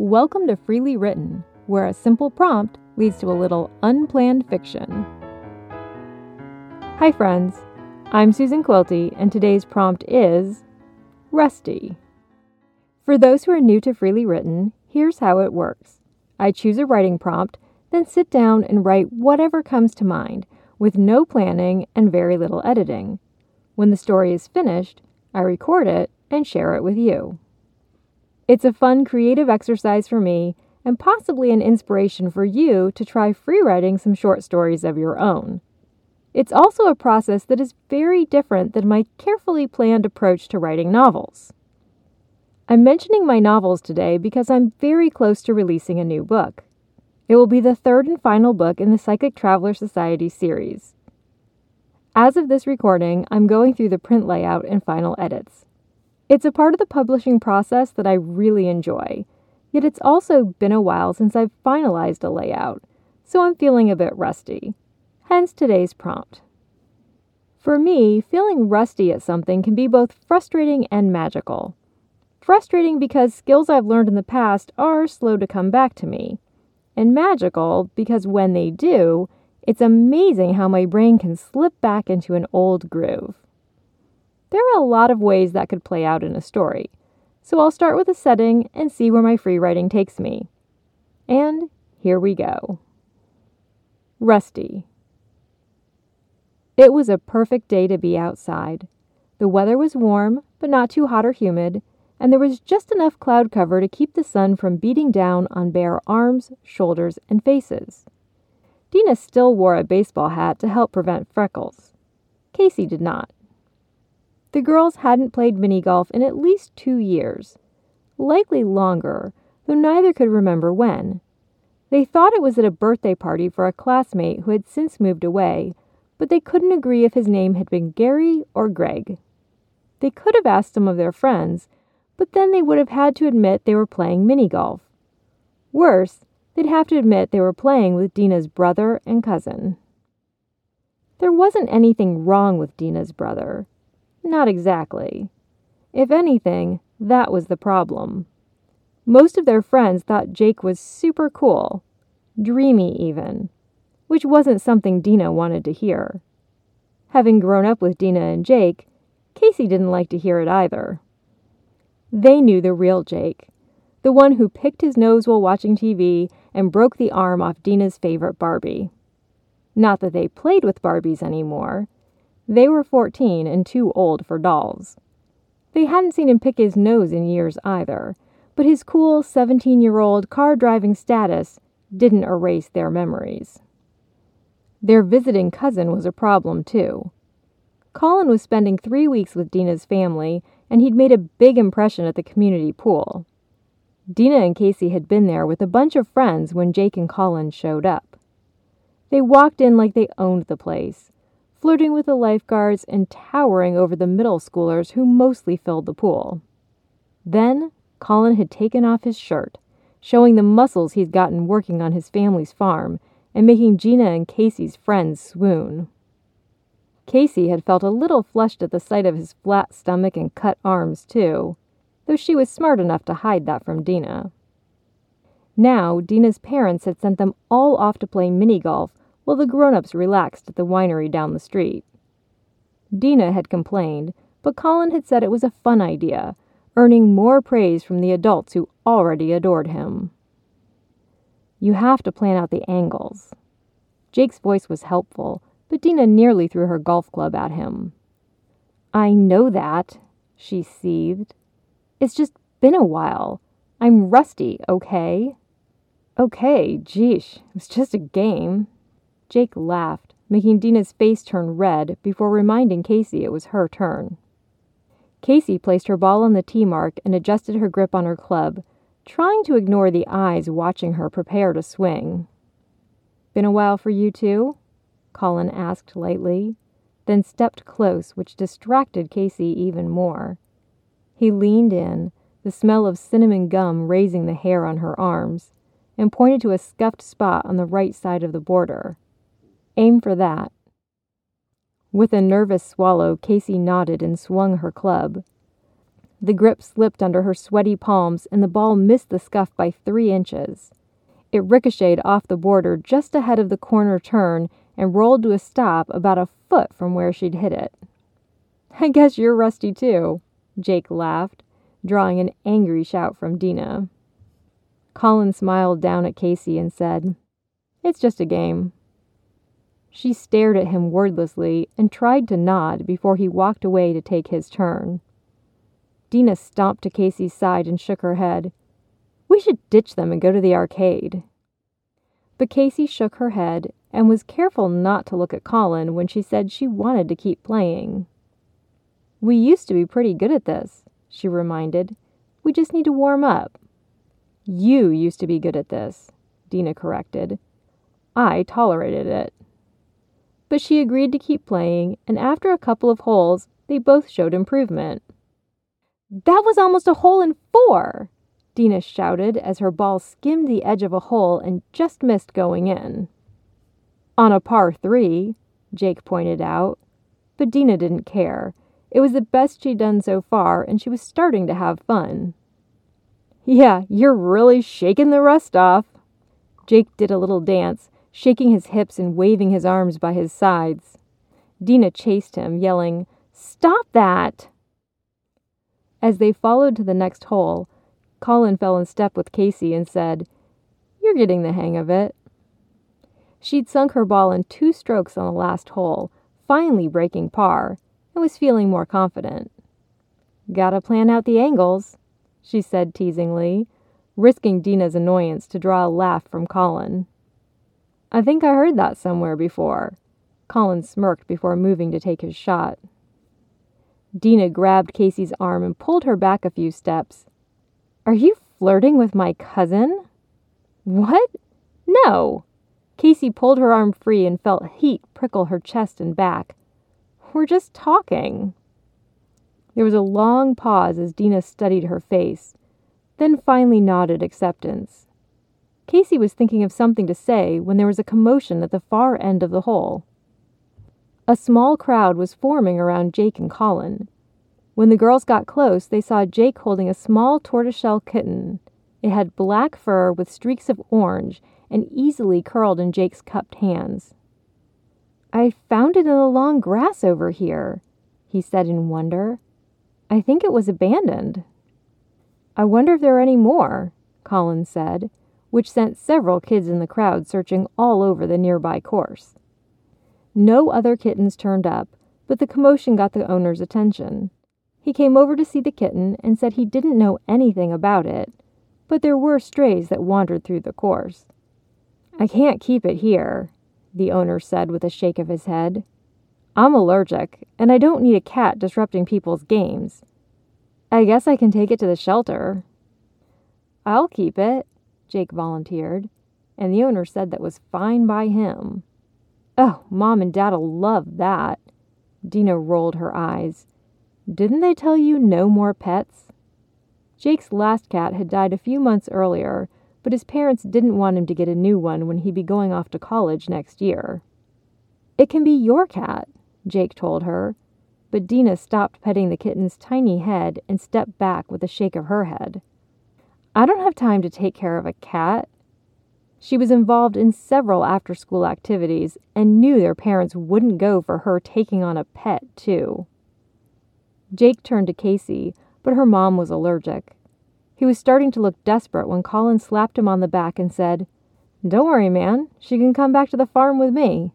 Welcome to Freely Written, where a simple prompt leads to a little unplanned fiction. Hi, friends. I'm Susan Quilty, and today's prompt is Rusty. For those who are new to Freely Written, here's how it works I choose a writing prompt, then sit down and write whatever comes to mind, with no planning and very little editing. When the story is finished, I record it and share it with you. It's a fun, creative exercise for me and possibly an inspiration for you to try free writing some short stories of your own. It's also a process that is very different than my carefully planned approach to writing novels. I'm mentioning my novels today because I'm very close to releasing a new book. It will be the third and final book in the Psychic Traveler Society series. As of this recording, I'm going through the print layout and final edits. It's a part of the publishing process that I really enjoy, yet it's also been a while since I've finalized a layout, so I'm feeling a bit rusty. Hence today's prompt. For me, feeling rusty at something can be both frustrating and magical. Frustrating because skills I've learned in the past are slow to come back to me, and magical because when they do, it's amazing how my brain can slip back into an old groove. There are a lot of ways that could play out in a story, so I'll start with a setting and see where my free writing takes me. And here we go. Rusty. It was a perfect day to be outside. The weather was warm, but not too hot or humid, and there was just enough cloud cover to keep the sun from beating down on bare arms, shoulders, and faces. Dina still wore a baseball hat to help prevent freckles. Casey did not. The girls hadn't played mini golf in at least two years, likely longer, though neither could remember when. They thought it was at a birthday party for a classmate who had since moved away, but they couldn't agree if his name had been Gary or Greg. They could have asked some of their friends, but then they would have had to admit they were playing mini golf. Worse, they'd have to admit they were playing with Dina's brother and cousin. There wasn't anything wrong with Dina's brother. Not exactly. If anything, that was the problem. Most of their friends thought Jake was super cool, dreamy even, which wasn't something Dina wanted to hear. Having grown up with Dina and Jake, Casey didn't like to hear it either. They knew the real Jake, the one who picked his nose while watching TV and broke the arm off Dina's favorite Barbie. Not that they played with Barbies anymore, they were 14 and too old for dolls. They hadn't seen him pick his nose in years either, but his cool 17 year old car driving status didn't erase their memories. Their visiting cousin was a problem, too. Colin was spending three weeks with Dina's family, and he'd made a big impression at the community pool. Dina and Casey had been there with a bunch of friends when Jake and Colin showed up. They walked in like they owned the place, flirting with the lifeguards and towering over the middle schoolers who mostly filled the pool. Then, Colin had taken off his shirt, showing the muscles he'd gotten working on his family's farm and making Dina and Casey's friends swoon. Casey had felt a little flushed at the sight of his flat stomach and cut arms, too, though she was smart enough to hide that from Dina. Now, Dina's parents had sent them all off to play mini golf while the grown ups relaxed at the winery down the street. Dina had complained, but Colin had said it was a fun idea, earning more praise from the adults who already adored him. You have to plan out the angles. Jake's voice was helpful, but Dina nearly threw her golf club at him. I know that, she seethed. It's just been a while. I'm rusty, okay? Okay, geesh, it was just a game. Jake laughed, making Dina's face turn red before reminding Casey it was her turn. Casey placed her ball on the tee mark and adjusted her grip on her club, trying to ignore the eyes watching her prepare to swing. Been a while for you too? Colin asked lightly, then stepped close, which distracted Casey even more. He leaned in, the smell of cinnamon gum raising the hair on her arms, and pointed to a scuffed spot on the right side of the border. Aim for that. With a nervous swallow, Casey nodded and swung her club. The grip slipped under her sweaty palms, and the ball missed the scuff by three inches. It ricocheted off the border just ahead of the corner turn and rolled to a stop about a foot from where she'd hit it. I guess you're rusty too, Jake laughed, drawing an angry shout from Dina. Colin smiled down at Casey and said, It's just a game. She stared at him wordlessly and tried to nod before he walked away to take his turn. Dina stomped to Casey's side and shook her head. We should ditch them and go to the arcade. But Casey shook her head and was careful not to look at Colin when she said she wanted to keep playing. We used to be pretty good at this, she reminded. We just need to warm up. You used to be good at this, Dina corrected. I tolerated it. But she agreed to keep playing, and after a couple of holes, they both showed improvement. That was almost a hole in four! Dina shouted as her ball skimmed the edge of a hole and just missed going in. On a par three, Jake pointed out. But Dina didn't care. It was the best she'd done so far, and she was starting to have fun. Yeah, you're really shaking the rust off. Jake did a little dance, shaking his hips and waving his arms by his sides. Dina chased him, yelling, Stop that! As they followed to the next hole, Colin fell in step with Casey and said, You're getting the hang of it. She'd sunk her ball in two strokes on the last hole, finally breaking par, and was feeling more confident. Gotta plan out the angles, she said teasingly, risking Dina's annoyance to draw a laugh from Colin. I think I heard that somewhere before. Colin smirked before moving to take his shot. Dina grabbed Casey's arm and pulled her back a few steps. Are you flirting with my cousin? What? No. Casey pulled her arm free and felt heat prickle her chest and back. We're just talking. There was a long pause as Dina studied her face, then finally nodded acceptance. Casey was thinking of something to say when there was a commotion at the far end of the hole. A small crowd was forming around Jake and Colin. When the girls got close, they saw Jake holding a small tortoiseshell kitten. It had black fur with streaks of orange and easily curled in Jake's cupped hands. I found it in the long grass over here, he said in wonder. I think it was abandoned. I wonder if there are any more, Colin said, which sent several kids in the crowd searching all over the nearby course. No other kittens turned up, but the commotion got the owner's attention. He came over to see the kitten and said he didn't know anything about it, but there were strays that wandered through the course. I can't keep it here, the owner said with a shake of his head. I'm allergic, and I don't need a cat disrupting people's games. I guess I can take it to the shelter. I'll keep it, Jake volunteered, and the owner said that was fine by him. Oh, Mom and Dad'll love that. Dina rolled her eyes. Didn't they tell you no more pets? Jake's last cat had died a few months earlier, but his parents didn't want him to get a new one when he'd be going off to college next year. It can be your cat, Jake told her, but Dina stopped petting the kitten's tiny head and stepped back with a shake of her head. I don't have time to take care of a cat. She was involved in several after school activities and knew their parents wouldn't go for her taking on a pet, too. Jake turned to Casey, but her mom was allergic. He was starting to look desperate when Colin slapped him on the back and said, Don't worry, man. She can come back to the farm with me.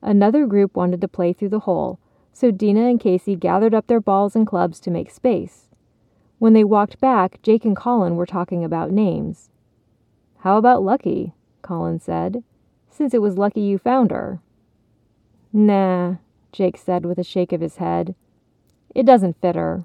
Another group wanted to play through the hole, so Dina and Casey gathered up their balls and clubs to make space. When they walked back, Jake and Colin were talking about names. How about Lucky? Colin said, since it was lucky you found her. Nah, Jake said with a shake of his head. It doesn't fit her.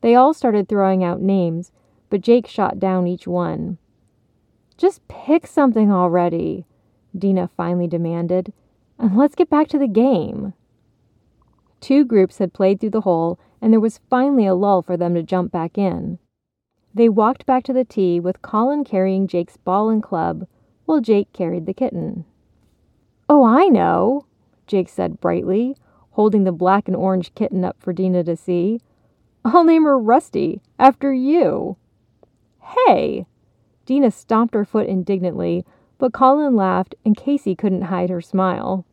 They all started throwing out names, but Jake shot down each one. Just pick something already, Dina finally demanded, and let's get back to the game. Two groups had played through the hole, and there was finally a lull for them to jump back in. They walked back to the tee with Colin carrying Jake's ball and club, while Jake carried the kitten. Oh, I know, Jake said brightly, holding the black and orange kitten up for Dina to see. I'll name her Rusty, after you. Hey! Dina stomped her foot indignantly, but Colin laughed and Casey couldn't hide her smile.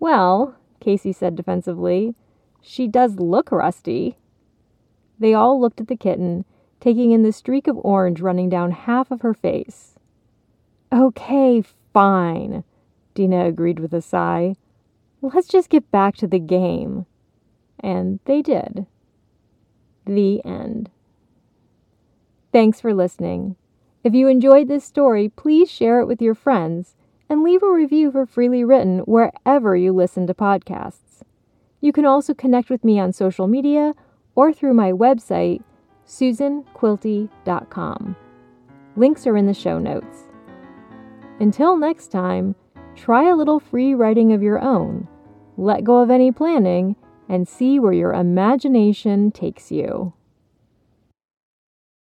Well, Casey said defensively, she does look rusty. They all looked at the kitten, taking in the streak of orange running down half of her face. Okay, fine, Dina agreed with a sigh. Let's just get back to the game. And they did. The end. Thanks for listening. If you enjoyed this story, please share it with your friends and leave a review for Freely Written wherever you listen to podcasts. You can also connect with me on social media or through my website, susanquilty.com. Links are in the show notes. Until next time, try a little free writing of your own, let go of any planning, and see where your imagination takes you.